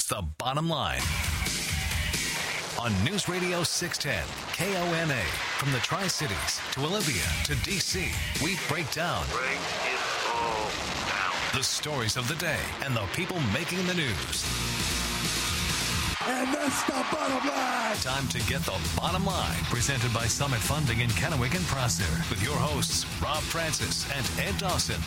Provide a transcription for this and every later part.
is The Bottom Line. On News Radio 610, KONA. From the Tri Cities to Olympia to D.C., we break down. Break it all down. The stories of the day and the people making the news. And that's the bottom line. Time to get the bottom line. Presented by Summit Funding in Kennewick and Prosser. With your hosts, Rob Francis and Ed Dawson.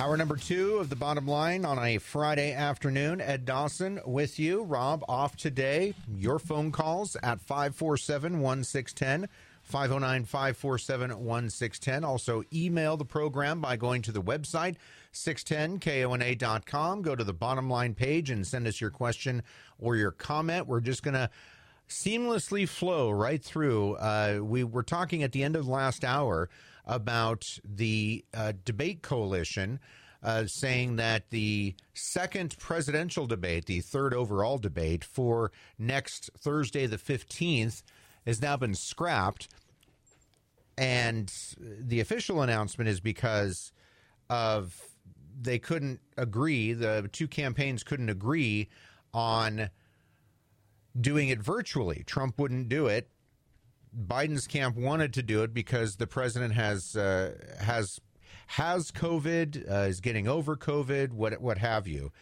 Hour number two of the bottom line on a Friday afternoon. Ed Dawson with you. Rob off today. Your phone calls at 547 1610. 509 547 1610. Also, email the program by going to the website 610kona.com. Go to the bottom line page and send us your question or your comment. We're just going to seamlessly flow right through. Uh, we were talking at the end of last hour about the uh, debate coalition. Uh, saying that the second presidential debate, the third overall debate for next Thursday, the 15th, has now been scrapped. And the official announcement is because of they couldn't agree, the two campaigns couldn't agree on doing it virtually. Trump wouldn't do it. Biden's camp wanted to do it because the president has uh, has has COVID, uh, is getting over COVID, what what have you.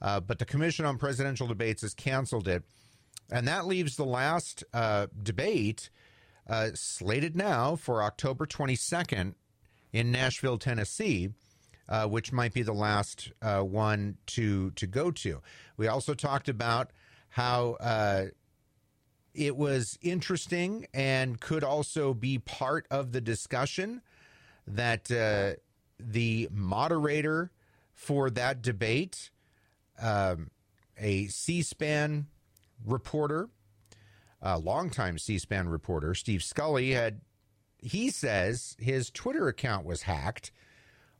Uh, but the Commission on Presidential Debates has canceled it, and that leaves the last uh, debate uh, slated now for October 22nd in Nashville, Tennessee. Uh, which might be the last one to to go to. We also talked about how it was interesting and could also be part of the discussion that uh, the moderator for that debate, um, a C SPAN reporter, a longtime C SPAN reporter, Steve Scully, had, he says his Twitter account was hacked.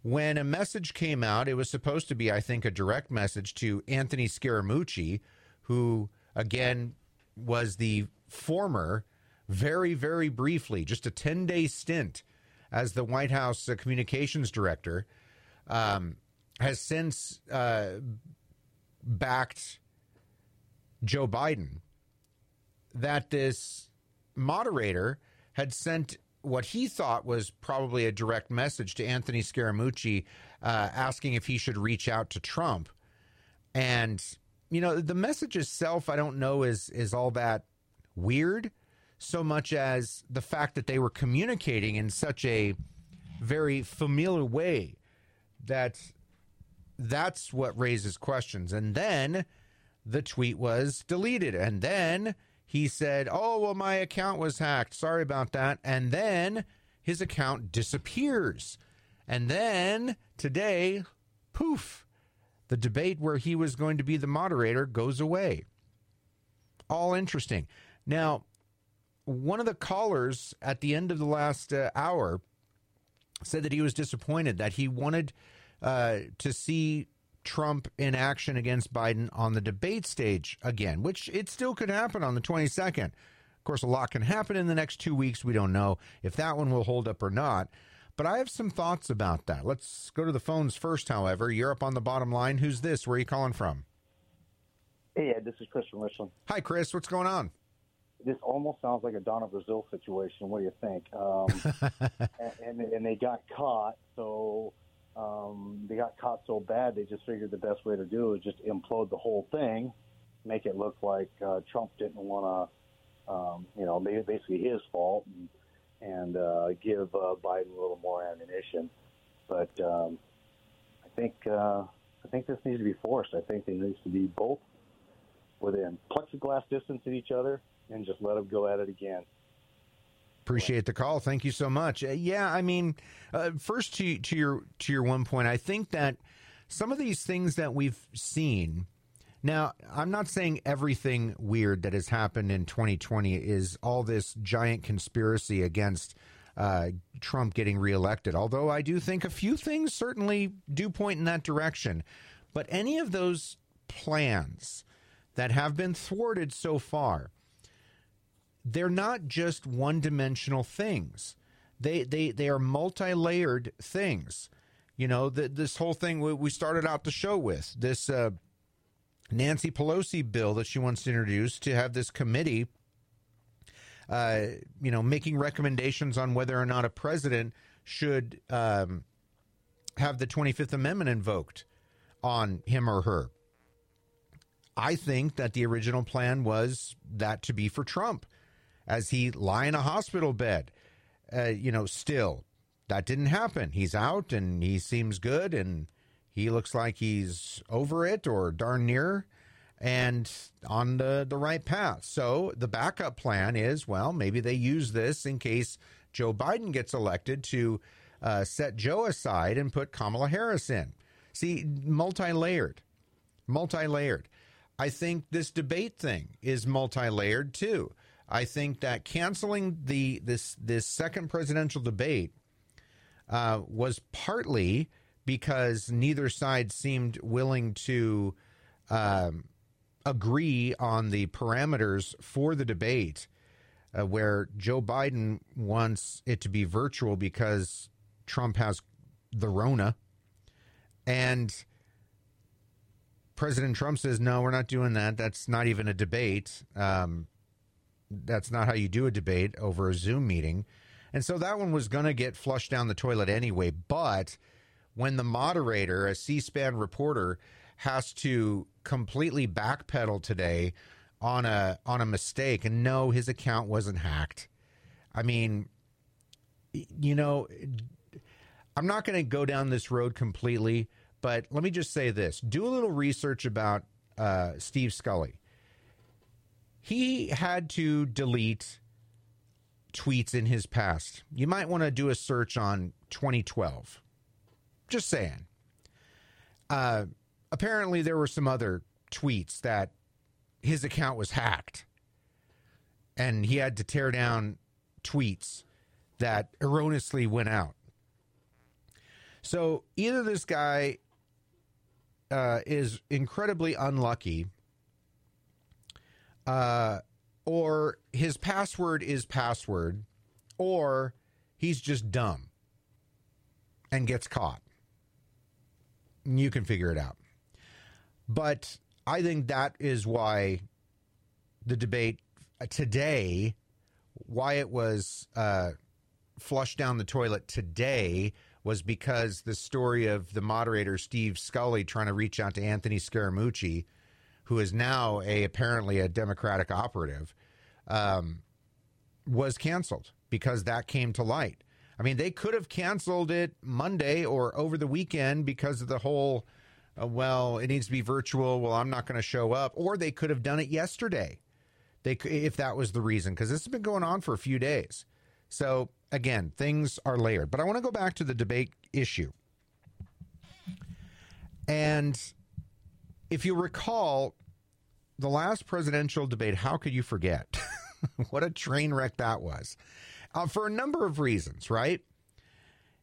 When a message came out, it was supposed to be, I think, a direct message to Anthony Scaramucci, who, again, was the former, very, very briefly, just a 10 day stint as the White House uh, communications director, um, has since uh, backed Joe Biden. That this moderator had sent what he thought was probably a direct message to Anthony Scaramucci uh, asking if he should reach out to Trump. And, you know, the message itself, I don't know, is, is all that weird so much as the fact that they were communicating in such a very familiar way that that's what raises questions. And then the tweet was deleted. And then he said, Oh, well, my account was hacked. Sorry about that. And then his account disappears. And then today, poof, the debate where he was going to be the moderator goes away. All interesting. Now, one of the callers at the end of the last uh, hour said that he was disappointed that he wanted uh, to see Trump in action against Biden on the debate stage again, which it still could happen on the 22nd. Of course, a lot can happen in the next two weeks. We don't know if that one will hold up or not. But I have some thoughts about that. Let's go to the phones first, however. You're up on the bottom line. Who's this? Where are you calling from? Hey, Ed, this is Chris from Richland. Hi, Chris. What's going on? this almost sounds like a Donna Brazile situation. What do you think? Um, and, and they got caught, so um, they got caught so bad they just figured the best way to do it is just implode the whole thing, make it look like uh, Trump didn't want to, um, you know, maybe basically his fault, and, and uh, give uh, Biden a little more ammunition. But um, I think uh, I think this needs to be forced. I think there needs to be both within plexiglass distance of each other and just let them go at it again. Appreciate the call. Thank you so much. Uh, yeah, I mean, uh, first to to your to your one point, I think that some of these things that we've seen. Now, I'm not saying everything weird that has happened in 2020 is all this giant conspiracy against uh, Trump getting reelected. Although I do think a few things certainly do point in that direction. But any of those plans that have been thwarted so far they're not just one dimensional things. They they they are multi layered things. You know, the, this whole thing we started out the show with this uh, Nancy Pelosi bill that she wants to introduce to have this committee, uh, you know, making recommendations on whether or not a president should um, have the 25th Amendment invoked on him or her. I think that the original plan was that to be for Trump as he lie in a hospital bed. Uh, you know, still, that didn't happen. He's out and he seems good and he looks like he's over it or darn near and on the, the right path. So the backup plan is well, maybe they use this in case Joe Biden gets elected to uh, set Joe aside and put Kamala Harris in. See, multi layered, multi layered. I think this debate thing is multi layered too. I think that canceling the this this second presidential debate uh, was partly because neither side seemed willing to um, agree on the parameters for the debate. Uh, where Joe Biden wants it to be virtual because Trump has the Rona, and President Trump says, "No, we're not doing that. That's not even a debate. Um, that's not how you do a debate over a Zoom meeting." And so that one was going to get flushed down the toilet anyway. But when the moderator, a C SPAN reporter, has to completely backpedal today on a on a mistake and no his account wasn't hacked. I mean, you know, I'm not going to go down this road completely, but let me just say this. Do a little research about uh, Steve Scully. He had to delete tweets in his past. You might want to do a search on 2012. Just saying. Uh, apparently, there were some other tweets that his account was hacked, and he had to tear down tweets that erroneously went out. So either this guy uh, is incredibly unlucky, uh, or his password is password, or he's just dumb and gets caught. You can figure it out. But I think that is why the debate today, why it was uh, flushed down the toilet today, was because the story of the moderator Steve Scully trying to reach out to Anthony Scaramucci, who is now a apparently a Democratic operative, um, was canceled because that came to light. I mean, they could have canceled it Monday or over the weekend because of the whole, uh, well, it needs to be virtual. Well, I'm not going to show up. Or they could have done it yesterday. They, if that was the reason, because this has been going on for a few days. So again, things are layered. But I want to go back to the debate issue. And if you recall, the last presidential debate, how could you forget? what a train wreck that was. Uh, for a number of reasons, right?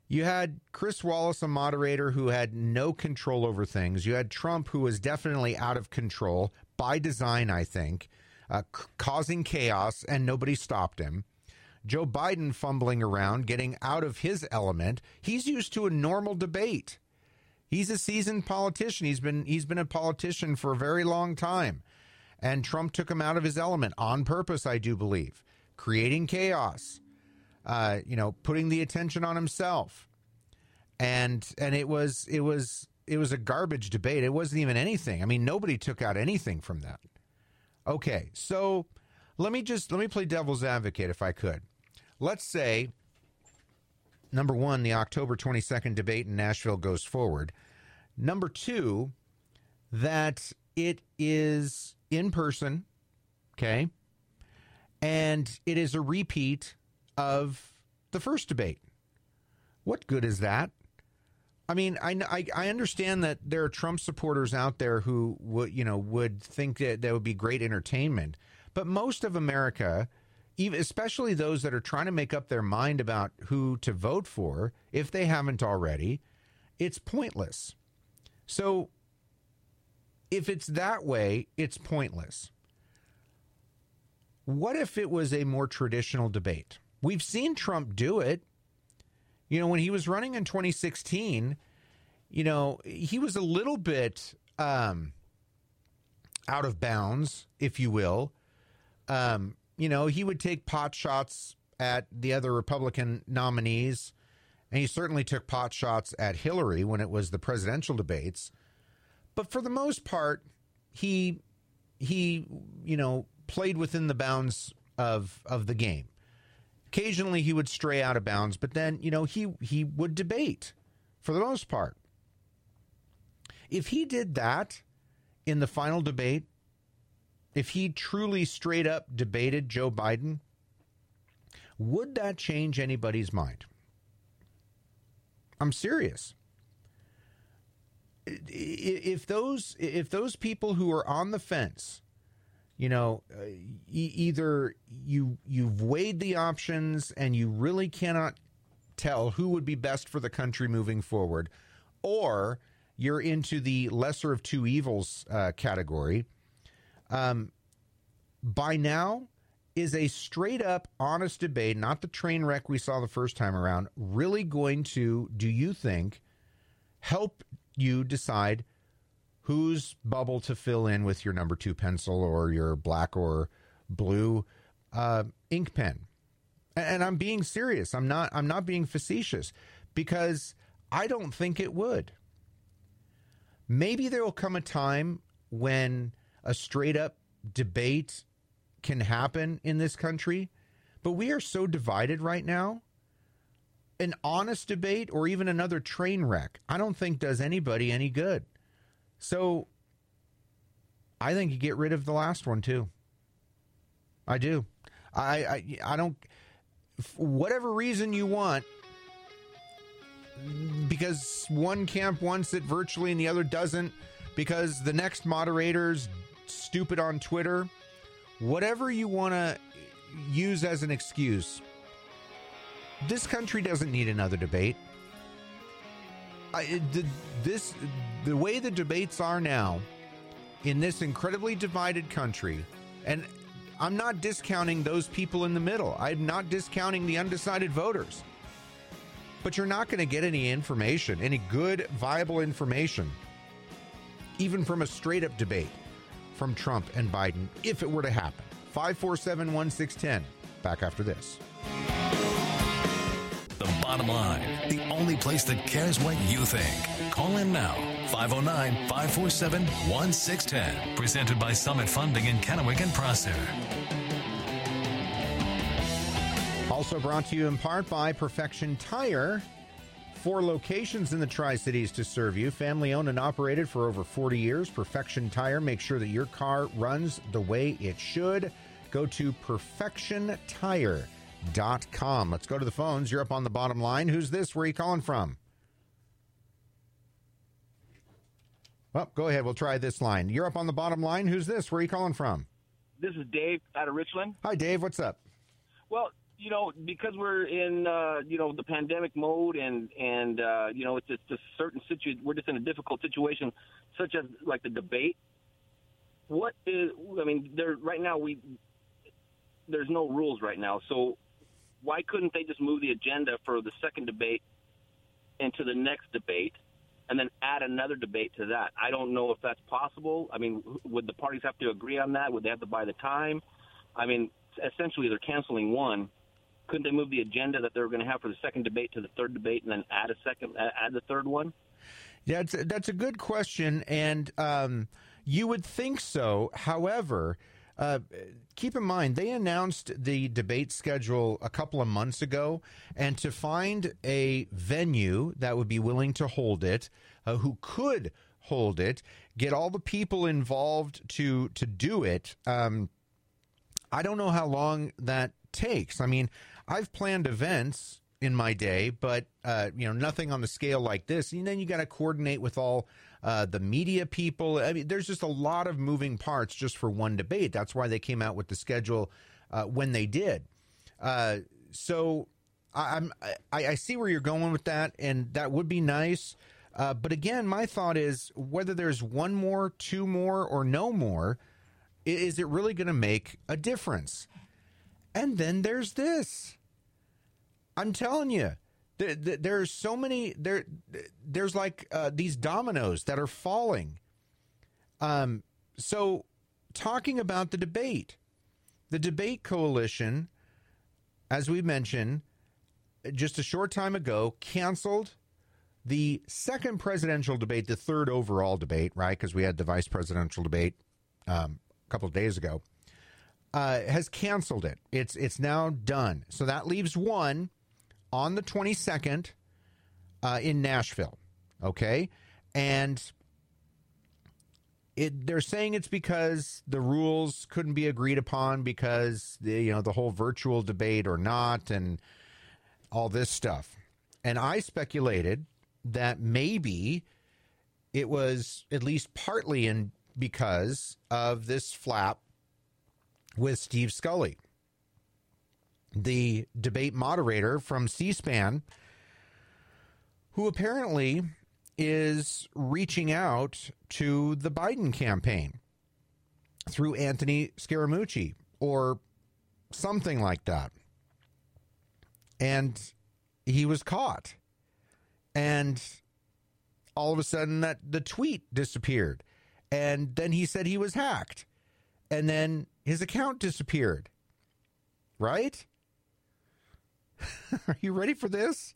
You had Chris Wallace, a moderator who had no control over things. You had Trump, who was definitely out of control by design, I think, uh, c- causing chaos, and nobody stopped him. Joe Biden fumbling around, getting out of his element. He's used to a normal debate. He's a seasoned politician. He's been he's been a politician for a very long time. And Trump took him out of his element on purpose, I do believe, creating chaos. Uh, you know, putting the attention on himself. And and it was it was it was a garbage debate. It wasn't even anything. I mean, nobody took out anything from that. Okay, so let me just let me play devil's advocate if I could. Let's say number 1 the October 22nd debate in Nashville goes forward. Number 2 that it is in person, okay? And it is a repeat of the first debate. What good is that? I mean, I, I, I understand that there are Trump supporters out there who would you know would think that that would be great entertainment, but most of America, even especially those that are trying to make up their mind about who to vote for, if they haven't already, it's pointless. So, if it's that way, it's pointless. What if it was a more traditional debate? We've seen Trump do it. You know, when he was running in 2016, you know, he was a little bit um out of bounds, if you will. Um, you know, he would take pot shots at the other Republican nominees, and he certainly took pot shots at Hillary when it was the presidential debates. But for the most part, he he you know played within the bounds of of the game. Occasionally, he would stray out of bounds, but then you know he he would debate for the most part. If he did that in the final debate, if he truly straight up debated Joe Biden, would that change anybody's mind? I'm serious. If those if those people who are on the fence, you know, uh, e- either you you've weighed the options and you really cannot tell who would be best for the country moving forward, or you're into the lesser of two evils uh, category. Um, by now, is a straight up honest debate, not the train wreck we saw the first time around, really going to, do you think, help you decide whose bubble to fill in with your number two pencil or your black or blue uh, ink pen? And I'm being serious. I'm not. I'm not being facetious because I don't think it would. Maybe there will come a time when a straight up debate can happen in this country, but we are so divided right now. An honest debate or even another train wreck, I don't think does anybody any good. So I think you get rid of the last one too. I do. I I, I don't whatever reason you want because one camp wants it virtually and the other doesn't because the next moderator's stupid on Twitter whatever you want to use as an excuse, this country doesn't need another debate. I, this the way the debates are now in this incredibly divided country, and I'm not discounting those people in the middle. I'm not discounting the undecided voters. But you're not going to get any information, any good, viable information, even from a straight up debate from Trump and Biden if it were to happen. 547 1610. Back after this. The bottom line, the only place that cares what you think. Call in now. 509 547 1610. Presented by Summit Funding in Kennewick and Prosser. Also brought to you in part by Perfection Tire. Four locations in the Tri Cities to serve you. Family owned and operated for over 40 years. Perfection Tire makes sure that your car runs the way it should. Go to perfectiontire.com. Let's go to the phones. You're up on the bottom line. Who's this? Where are you calling from? Well, go ahead. We'll try this line. You're up on the bottom line. Who's this? Where are you calling from? This is Dave out of Richland. Hi, Dave. What's up? Well, you know, because we're in, uh, you know, the pandemic mode, and and uh, you know, it's just a certain situation. We're just in a difficult situation, such as like the debate. What is? I mean, there right now we there's no rules right now, so why couldn't they just move the agenda for the second debate into the next debate? And then add another debate to that. I don't know if that's possible. I mean, would the parties have to agree on that? Would they have to buy the time? I mean, essentially, they're canceling one couldn't they move the agenda that they were going to have for the second debate to the third debate and then add a second, add the third one? Yeah, that's that's a good question, and um, you would think so. However. Uh, keep in mind, they announced the debate schedule a couple of months ago, and to find a venue that would be willing to hold it, uh, who could hold it, get all the people involved to to do it. Um, I don't know how long that takes. I mean, I've planned events in my day, but uh, you know nothing on the scale like this. And then you got to coordinate with all uh, the media people. I mean, there's just a lot of moving parts just for one debate. That's why they came out with the schedule uh, when they did. Uh, so I, I'm I, I, see where you're going with that, and that would be nice. Uh, but again, my thought is whether there's one more, two more, or no more, is it really going to make a difference? And then there's this. I'm telling you, there, there's so many there. There's like uh, these dominoes that are falling. Um, so talking about the debate. The debate coalition, as we mentioned just a short time ago, canceled the second presidential debate, the third overall debate, right? Because we had the vice presidential debate um, a couple of days ago. Uh, has canceled it. It's it's now done. So that leaves one on the 22nd uh, in Nashville. Okay, and it they're saying it's because the rules couldn't be agreed upon because the you know the whole virtual debate or not and all this stuff. And I speculated that maybe it was at least partly in because of this flap with Steve Scully, the debate moderator from C-SPAN, who apparently is reaching out to the Biden campaign through Anthony Scaramucci or something like that. And he was caught. And all of a sudden that the tweet disappeared. And then he said he was hacked. And then his account disappeared. Right? Are you ready for this?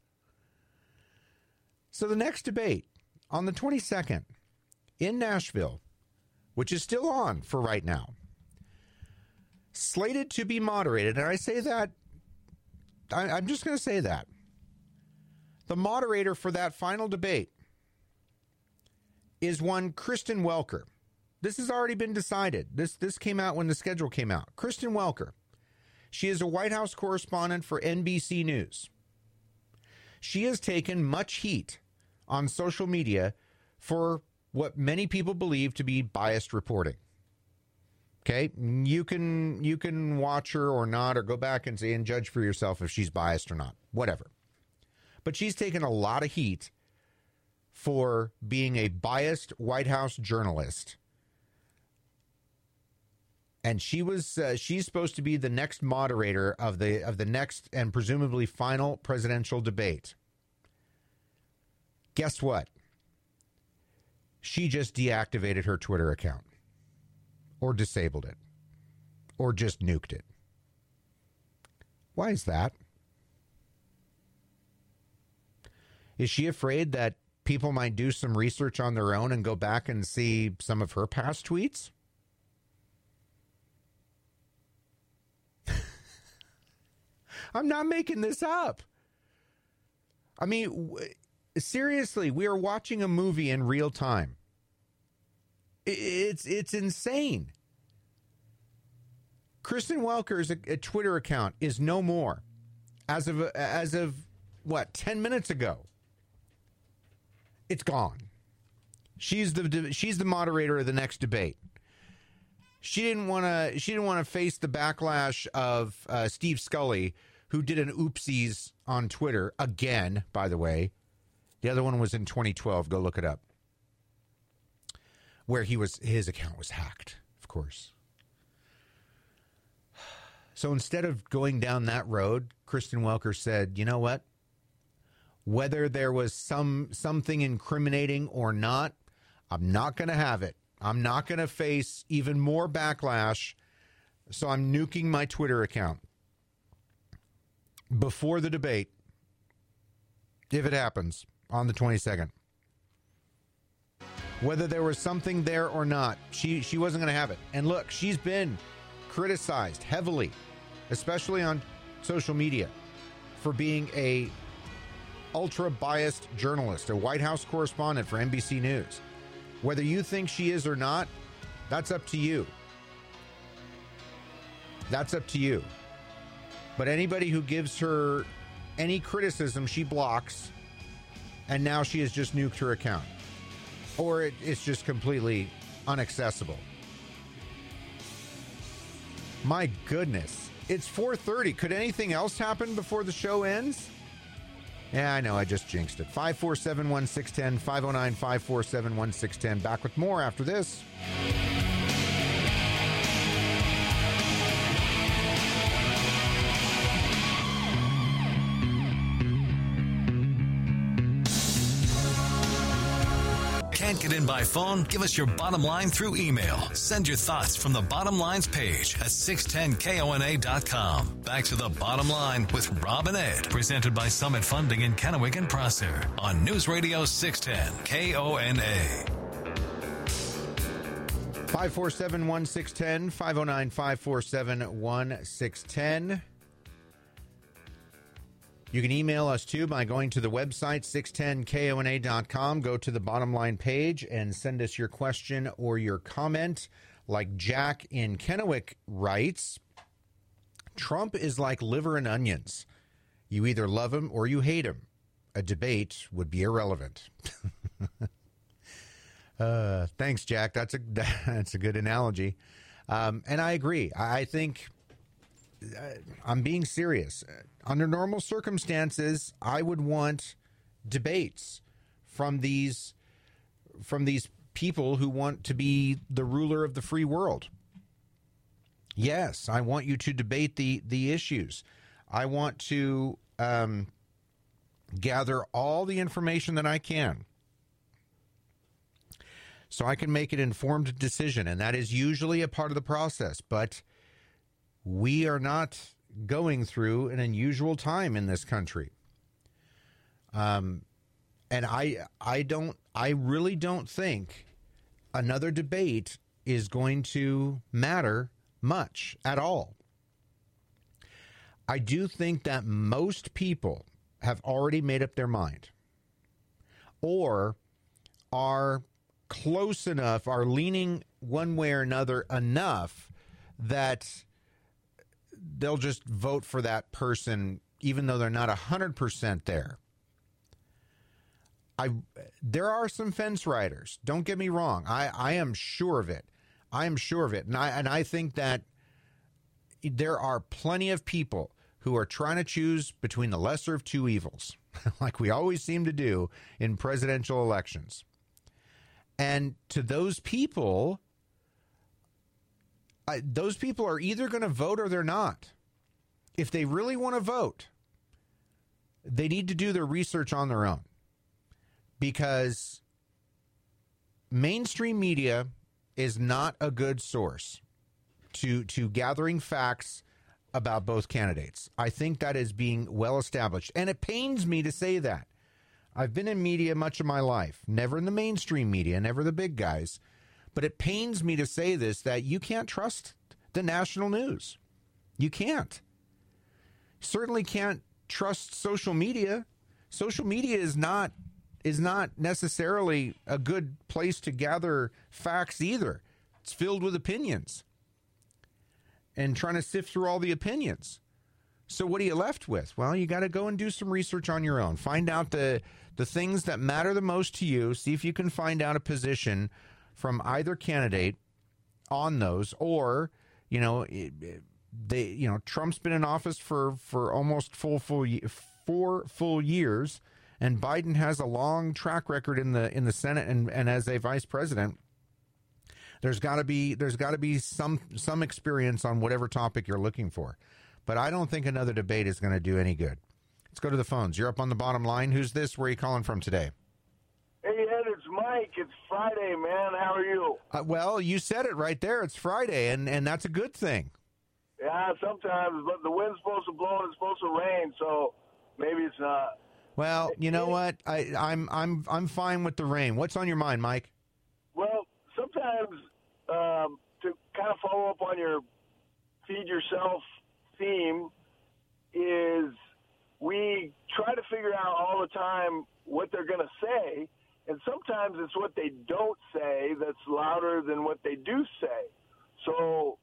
So the next debate on the 22nd in Nashville, which is still on for right now, slated to be moderated. And I say that, I, I'm just going to say that. The moderator for that final debate is one Kristen Welker. This has already been decided. This this came out when the schedule came out. Kristen Welker. She is a White House correspondent for NBC News. She has taken much heat on social media for what many people believe to be biased reporting. Okay, you can you can watch her or not, or go back and see and judge for yourself if she's biased or not. Whatever. But she's taken a lot of heat for being a biased White House journalist. And she was uh, she's supposed to be the next moderator of the of the next and presumably final presidential debate. Guess what? She just deactivated her Twitter account or disabled it or just nuked it. Why is that? Is she afraid that people might do some research on their own and go back and see some of her past tweets? I'm not making this up. I mean, w- seriously, we are watching a movie in real time. It's it's insane. Kristen Welker's a, a Twitter account is no more as of as of what 10 minutes ago. It's gone. She's the she's the moderator of the next debate. She didn't want to she didn't want to face the backlash of uh, Steve Scully who did an oopsies on Twitter again, by the way. The other one was in 2012. Go look it up. Where he was his account was hacked, of course. So instead of going down that road, Kristen Welker said, "You know what? Whether there was some something incriminating or not, I'm not going to have it. I'm not going to face even more backlash. So I'm nuking my Twitter account before the debate, if it happens on the 22nd. Whether there was something there or not, she she wasn't going to have it. And look, she's been criticized heavily, especially on social media, for being a ultra biased journalist, a White House correspondent for NBC News. Whether you think she is or not, that's up to you. That's up to you. But anybody who gives her any criticism, she blocks. And now she has just nuked her account. Or it, it's just completely unaccessible. My goodness. It's 4:30. Could anything else happen before the show ends? Yeah, I know. I just jinxed it. 547 1610, 509 547 1610. Back with more after this. By phone? Give us your bottom line through email. Send your thoughts from the bottom lines page at 610kona.com. Back to the bottom line with Rob and Ed, presented by Summit Funding in Kennewick and Prosser on News Radio 610 KONA. 547 1610, 509 547 1610. You can email us too by going to the website 610kona.com. Go to the bottom line page and send us your question or your comment. Like Jack in Kennewick writes Trump is like liver and onions. You either love him or you hate him. A debate would be irrelevant. uh, thanks, Jack. That's a that's a good analogy, um, and I agree. I think I'm being serious. Under normal circumstances, I would want debates from these from these people who want to be the ruler of the free world. Yes, I want you to debate the the issues. I want to um, gather all the information that I can so I can make an informed decision. And that is usually a part of the process. But we are not going through an unusual time in this country. Um, and I, I don't, I really don't think another debate is going to matter much at all. I do think that most people have already made up their mind or are close enough, are leaning one way or another enough that they'll just vote for that person even though they're not 100% there. I there are some fence riders. Don't get me wrong. I, I am sure of it. I am sure of it. And I and I think that there are plenty of people who are trying to choose between the lesser of two evils, like we always seem to do in presidential elections. And to those people, I, those people are either going to vote or they're not. If they really want to vote, they need to do their research on their own because mainstream media is not a good source to to gathering facts about both candidates. I think that is being well established. And it pains me to say that. I've been in media much of my life, never in the mainstream media, never the big guys. But it pains me to say this that you can't trust the national news. You can't. Certainly can't trust social media. Social media is not is not necessarily a good place to gather facts either. It's filled with opinions and trying to sift through all the opinions. So what are you left with? Well, you got to go and do some research on your own. Find out the the things that matter the most to you. See if you can find out a position from either candidate on those or, you know, they you know, Trump's been in office for for almost full full four full years and Biden has a long track record in the in the Senate and, and as a vice president there's got to be there's got to be some some experience on whatever topic you're looking for. But I don't think another debate is going to do any good. Let's go to the phones. You're up on the bottom line. Who's this? Where are you calling from today? Hey Ed, it's Mike. It's Friday, man. How are you? Uh, well, you said it right there. It's Friday, and and that's a good thing. Yeah, sometimes, but the wind's supposed to blow and it's supposed to rain, so maybe it's not. Well, you know what? I, I'm I'm I'm fine with the rain. What's on your mind, Mike? Well, sometimes um, to kind of follow up on your feed yourself theme is we try to figure out all the time what they're going to say, and sometimes it's what they don't say that's louder than what they do say. So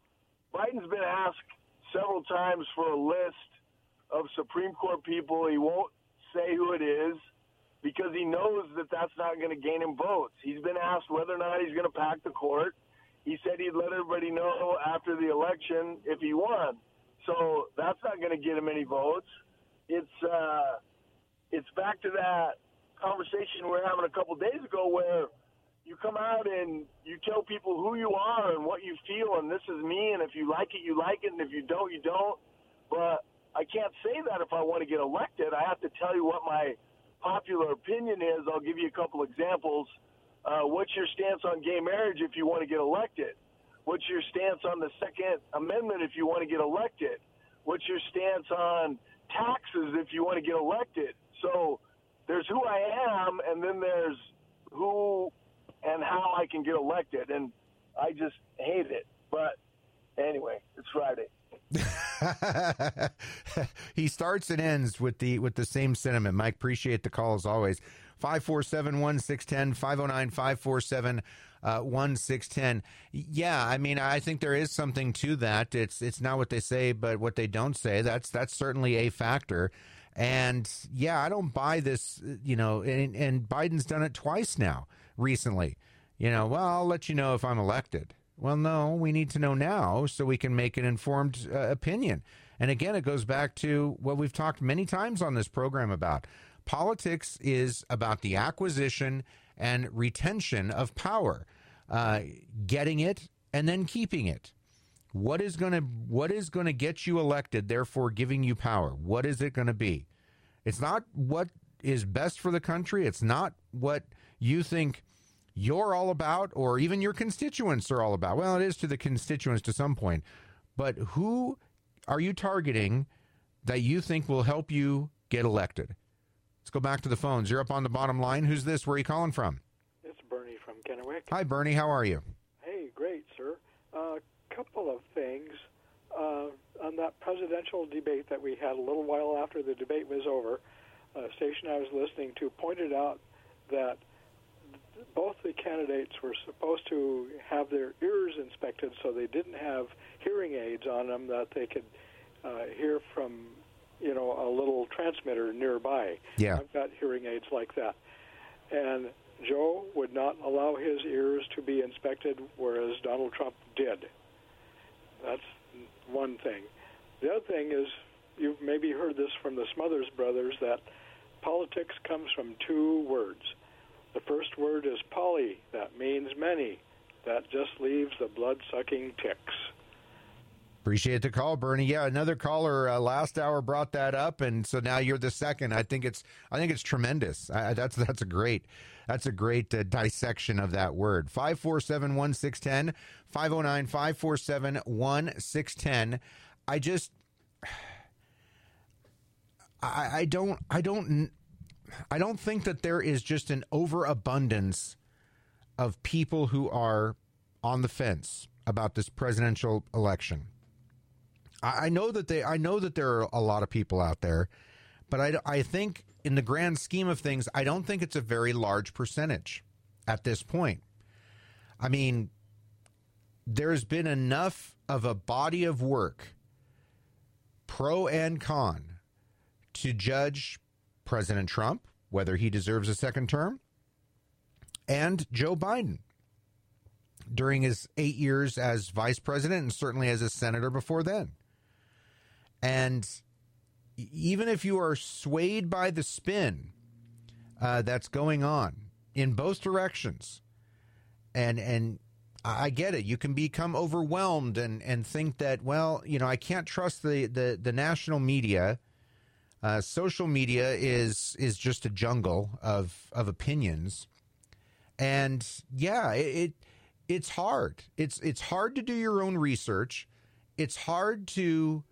Biden's been asked several times for a list of Supreme Court people. He won't say who it is because he knows that that's not going to gain him votes. He's been asked whether or not he's going to pack the court. He said he'd let everybody know after the election if he won. So that's not going to get him any votes. It's uh, it's back to that conversation we were having a couple days ago where you come out and you tell people who you are and what you feel and this is me and if you like it you like it and if you don't you don't but I can't say that if I want to get elected I have to tell you what my popular opinion is I'll give you a couple examples Uh, what's your stance on gay marriage if you want to get elected? What's your stance on the Second Amendment if you want to get elected? What's your stance on taxes if you want to get elected? So there's who I am, and then there's who and how I can get elected. And I just hate it. But anyway, it's Friday. he starts and ends with the with the same sentiment. Mike, appreciate the call as always. 547 1610 509 547 uh, 1610. Yeah, I mean, I think there is something to that. It's it's not what they say, but what they don't say. That's that's certainly a factor. And yeah, I don't buy this, you know, and, and Biden's done it twice now recently. You know, well, I'll let you know if I'm elected. Well, no, we need to know now so we can make an informed uh, opinion. And again, it goes back to what we've talked many times on this program about. Politics is about the acquisition and retention of power, uh, getting it and then keeping it. What is going to what is going to get you elected? Therefore, giving you power. What is it going to be? It's not what is best for the country. It's not what you think you're all about, or even your constituents are all about. Well, it is to the constituents to some point, but who are you targeting that you think will help you get elected? Let's go back to the phones. You're up on the bottom line. Who's this? Where are you calling from? It's Bernie from Kennewick. Hi, Bernie. How are you? Hey, great, sir. Uh, couple of things. Uh, on that presidential debate that we had a little while after the debate was over, a station I was listening to pointed out that both the candidates were supposed to have their ears inspected so they didn't have hearing aids on them that they could uh, hear from you know a little transmitter nearby. Yeah. I've got hearing aids like that. And Joe would not allow his ears to be inspected, whereas Donald Trump did. That's one thing. The other thing is, you've maybe heard this from the Smothers Brothers, that politics comes from two words. The first word is poly, that means many. That just leaves the blood sucking ticks. Appreciate the call, Bernie. Yeah, another caller uh, last hour brought that up, and so now you're the second. I think it's I think it's tremendous. I, that's that's a great that's a great uh, dissection of that word. Five four seven one six ten five zero oh nine five four seven one six ten. I just I, I don't I don't I don't think that there is just an overabundance of people who are on the fence about this presidential election. I, I know that they, I know that there are a lot of people out there, but I, I think in the grand scheme of things, I don't think it's a very large percentage at this point. I mean, there's been enough of a body of work, pro and con, to judge President Trump, whether he deserves a second term, and Joe Biden during his eight years as vice president and certainly as a senator before then. And even if you are swayed by the spin uh, that's going on in both directions, and and I get it, you can become overwhelmed and and think that well, you know, I can't trust the the, the national media. Uh, social media is is just a jungle of of opinions, and yeah, it, it it's hard. It's it's hard to do your own research. It's hard to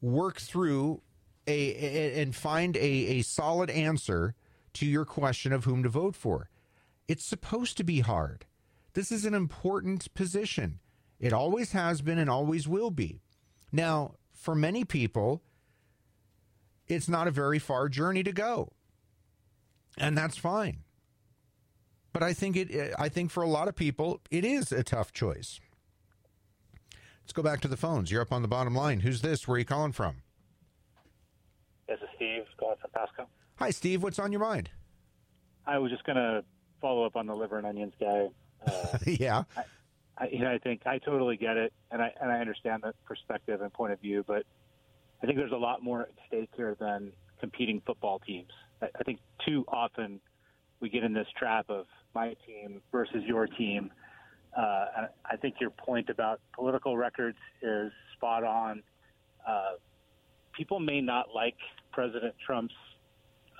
work through a, a and find a, a solid answer to your question of whom to vote for. It's supposed to be hard. This is an important position. It always has been and always will be. Now, for many people, it's not a very far journey to go. And that's fine. But I think it I think for a lot of people it is a tough choice. Let's go back to the phones. You're up on the bottom line. Who's this? Where are you calling from? This is Steve calling from Pasco. Hi, Steve. What's on your mind? I was just going to follow up on the liver and onions guy. Uh, yeah. I, I, you know, I think I totally get it, and I and I understand the perspective and point of view, but I think there's a lot more at stake here than competing football teams. I, I think too often we get in this trap of my team versus your team uh, I think your point about political records is spot on. Uh, people may not like President Trump's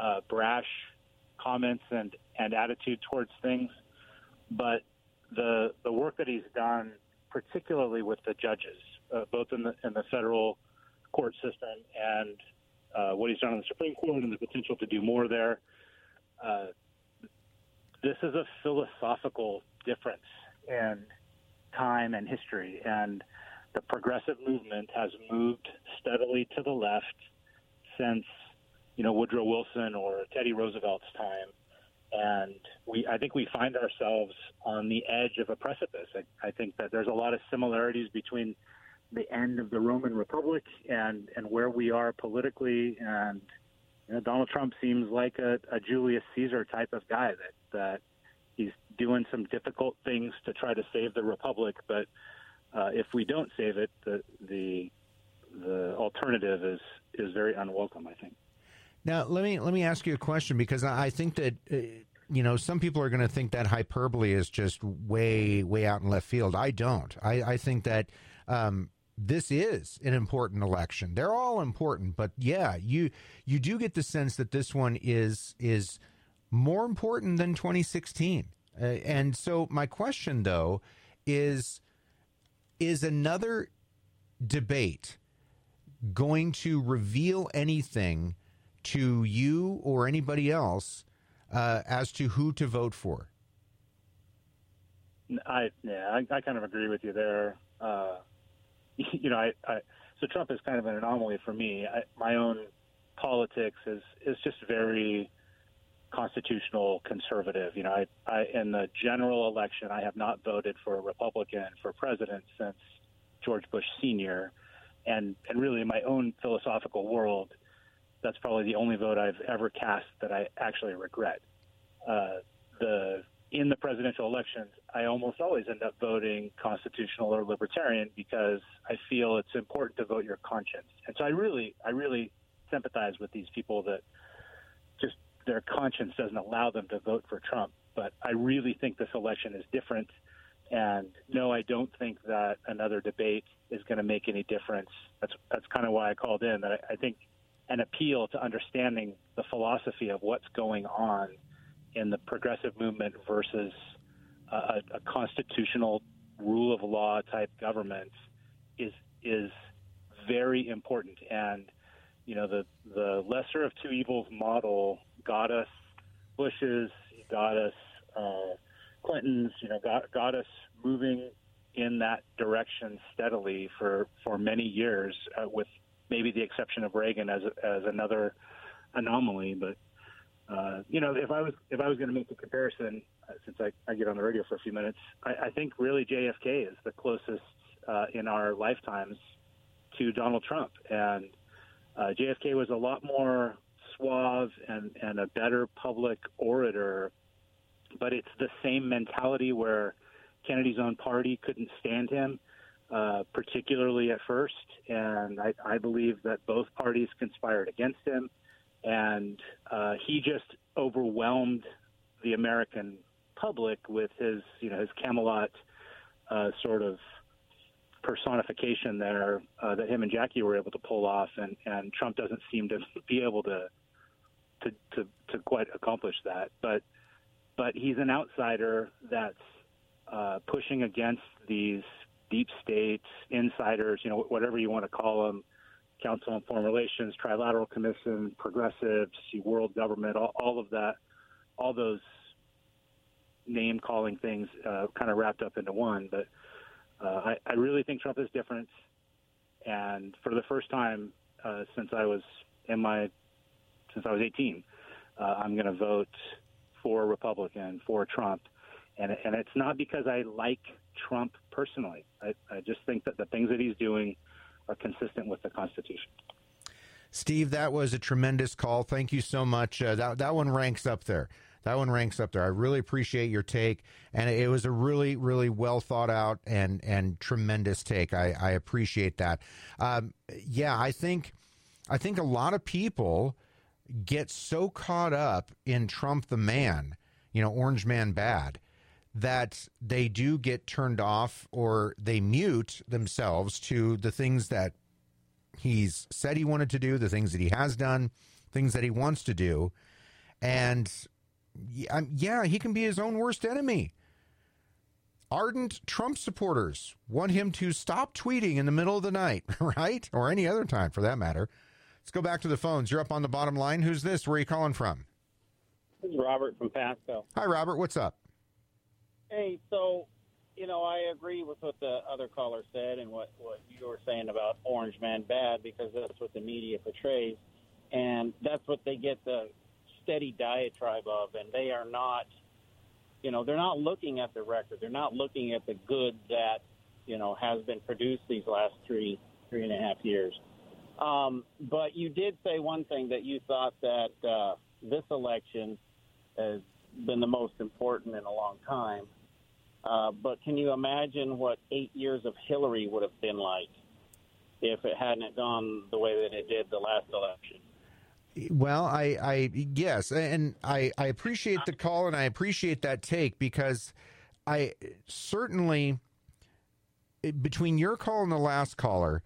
uh, brash comments and, and attitude towards things, but the the work that he's done, particularly with the judges, uh, both in the in the federal court system and uh, what he's done in the Supreme Court and the potential to do more there. Uh, this is a philosophical difference in time and history, and the progressive movement has moved steadily to the left since you know Woodrow Wilson or Teddy Roosevelt's time, and we I think we find ourselves on the edge of a precipice. I, I think that there's a lot of similarities between the end of the Roman Republic and and where we are politically, and you know, Donald Trump seems like a, a Julius Caesar type of guy that that he's doing some difficult things to try to save the republic, but uh, if we don't save it, the the the alternative is is very unwelcome. I think. Now let me let me ask you a question because I think that. Uh, you know, some people are going to think that hyperbole is just way, way out in left field. I don't. I, I think that um, this is an important election. They're all important, but yeah, you you do get the sense that this one is is more important than 2016. Uh, and so my question though is is another debate going to reveal anything to you or anybody else uh, as to who to vote for? I yeah, I, I kind of agree with you there. Uh, you know, I, I so Trump is kind of an anomaly for me. I, my own politics is is just very constitutional conservative. You know, I, I in the general election, I have not voted for a Republican for president since George Bush Senior, and and really in my own philosophical world, that's probably the only vote I've ever cast that I actually regret. Uh, the in the presidential elections, I almost always end up voting constitutional or libertarian because I feel it's important to vote your conscience. And so I really, I really sympathize with these people that their conscience doesn't allow them to vote for Trump. But I really think this election is different. And no, I don't think that another debate is going to make any difference. That's that's kind of why I called in. That I, I think an appeal to understanding the philosophy of what's going on in the progressive movement versus a, a constitutional rule of law type government is is very important. And you know, the the lesser of two evils model got us Bushes, got us uh, Clintons, you know, got got us moving in that direction steadily for for many years, uh, with maybe the exception of Reagan as as another anomaly, but uh, you know, if I was if I was going to make a comparison, uh, since I, I get on the radio for a few minutes, I, I think really JFK is the closest uh, in our lifetimes to Donald Trump, and uh, JFK was a lot more suave and and a better public orator, but it's the same mentality where Kennedy's own party couldn't stand him. Uh, particularly at first, and I, I believe that both parties conspired against him and uh, he just overwhelmed the American public with his, you know, his Camelot uh, sort of personification there uh, that him and Jackie were able to pull off, and, and Trump doesn't seem to be able to, to to to quite accomplish that. But but he's an outsider that's uh, pushing against these deep state insiders, you know, whatever you want to call them, Council on Foreign Relations, Trilateral Commission, progressives, world government, all, all of that, all those name calling things uh, kind of wrapped up into one. But uh, I, I, really think Trump is different. And for the first time uh, since I was in my since I was 18, uh, I'm going to vote for Republican for Trump. And, and it's not because I like Trump personally. I, I just think that the things that he's doing are consistent with the Constitution. Steve, that was a tremendous call. Thank you so much. Uh, that that one ranks up there. That one ranks up there. I really appreciate your take, and it was a really, really well thought out and and tremendous take. I, I appreciate that. Um, yeah, I think I think a lot of people get so caught up in Trump the man, you know, Orange Man bad, that they do get turned off or they mute themselves to the things that he's said he wanted to do, the things that he has done, things that he wants to do. And yeah, um, he can be his own worst enemy. ardent Trump supporters want him to stop tweeting in the middle of the night, right? Or any other time for that matter. Let's go back to the phones. You're up on the bottom line. Who's this? Where are you calling from? This is Robert from Pasco. Hi, Robert. What's up? Hey, so, you know, I agree with what the other caller said and what, what you were saying about Orange Man bad because that's what the media portrays. And that's what they get the steady diatribe of. And they are not, you know, they're not looking at the record. They're not looking at the good that, you know, has been produced these last three, three and a half years. Um, but you did say one thing that you thought that uh, this election has been the most important in a long time. Uh, but can you imagine what eight years of Hillary would have been like if it hadn't gone the way that it did the last election? Well, I, I yes, and I, I appreciate the call and I appreciate that take because I certainly between your call and the last caller,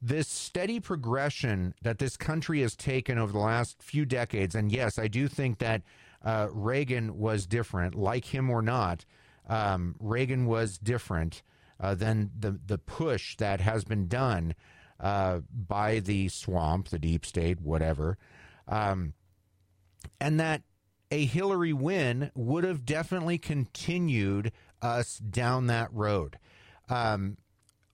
this steady progression that this country has taken over the last few decades, and yes, I do think that uh, Reagan was different, like him or not. Um, Reagan was different uh, than the the push that has been done uh, by the swamp, the deep state, whatever, um, and that a Hillary win would have definitely continued us down that road. Um,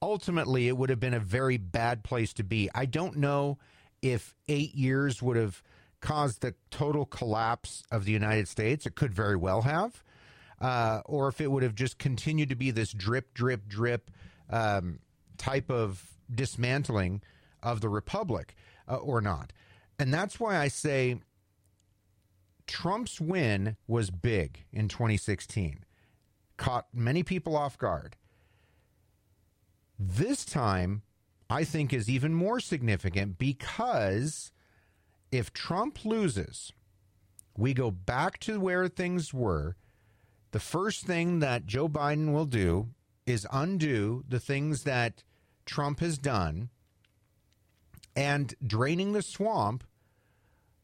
ultimately, it would have been a very bad place to be. I don't know if eight years would have caused the total collapse of the United States. It could very well have. Uh, or if it would have just continued to be this drip, drip, drip um, type of dismantling of the republic uh, or not. And that's why I say Trump's win was big in 2016, caught many people off guard. This time, I think, is even more significant because if Trump loses, we go back to where things were. The first thing that Joe Biden will do is undo the things that Trump has done, and draining the swamp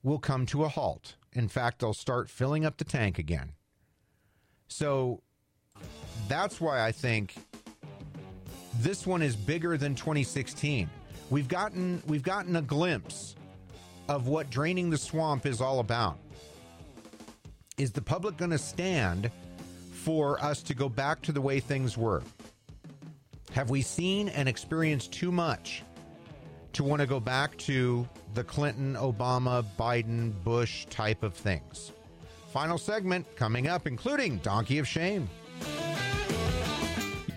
will come to a halt. In fact, they'll start filling up the tank again. So that's why I think this one is bigger than 2016. We've gotten we've gotten a glimpse of what draining the swamp is all about. Is the public going to stand for us to go back to the way things were? Have we seen and experienced too much to want to go back to the Clinton, Obama, Biden, Bush type of things? Final segment coming up, including Donkey of Shame.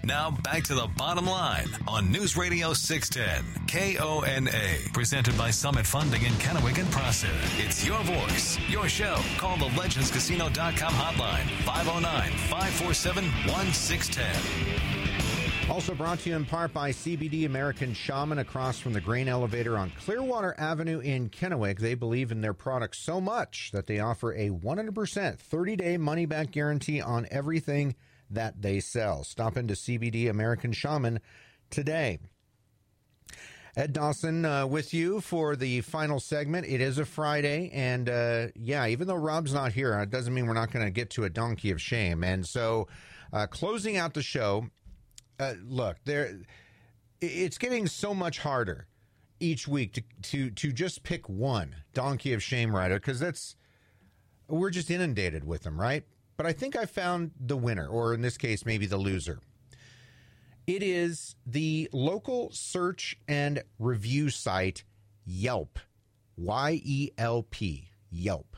Now back to the bottom line on News Radio 610 KONA, presented by Summit Funding in Kennewick and Prosser. It's your voice, your show. Call the legendscasino.com hotline 509 547 1610. Also brought to you in part by CBD American Shaman across from the grain elevator on Clearwater Avenue in Kennewick. They believe in their products so much that they offer a 100% 30 day money back guarantee on everything that they sell. Stop into CBD American Shaman today. Ed Dawson uh, with you for the final segment. It is a Friday, and uh, yeah, even though Rob's not here, it doesn't mean we're not going to get to a donkey of shame. And so, uh, closing out the show, uh, look, there, it's getting so much harder each week to to to just pick one donkey of shame rider because that's we're just inundated with them, right? But I think I found the winner, or in this case, maybe the loser. It is the local search and review site Yelp. Y E L P. Yelp.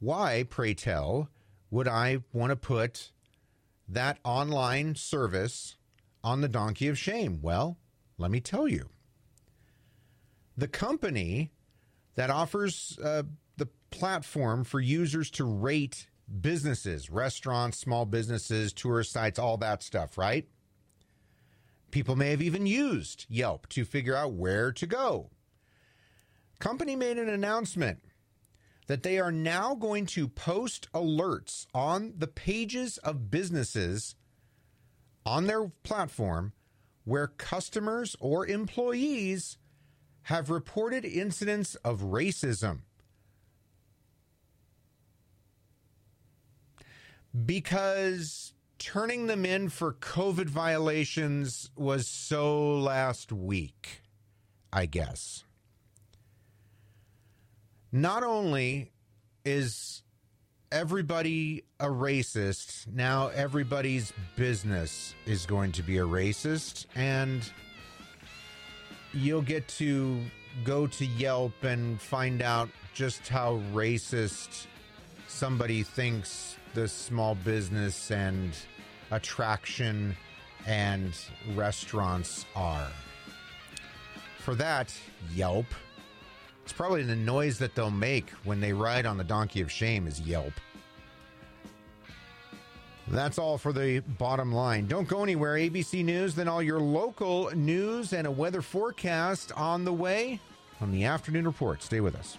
Why, pray tell, would I want to put that online service on the donkey of shame? Well, let me tell you. The company that offers uh, the platform for users to rate businesses, restaurants, small businesses, tourist sites, all that stuff, right? People may have even used Yelp to figure out where to go. Company made an announcement that they are now going to post alerts on the pages of businesses on their platform where customers or employees have reported incidents of racism because turning them in for COVID violations was so last week, I guess. Not only is everybody a racist, now everybody's business is going to be a racist, and you'll get to go to Yelp and find out just how racist somebody thinks the small business and attraction and restaurants are. For that, Yelp. It's probably the noise that they'll make when they ride on the donkey of shame is Yelp. That's all for the bottom line. Don't go anywhere. ABC News, then all your local news and a weather forecast on the way on the afternoon report. Stay with us.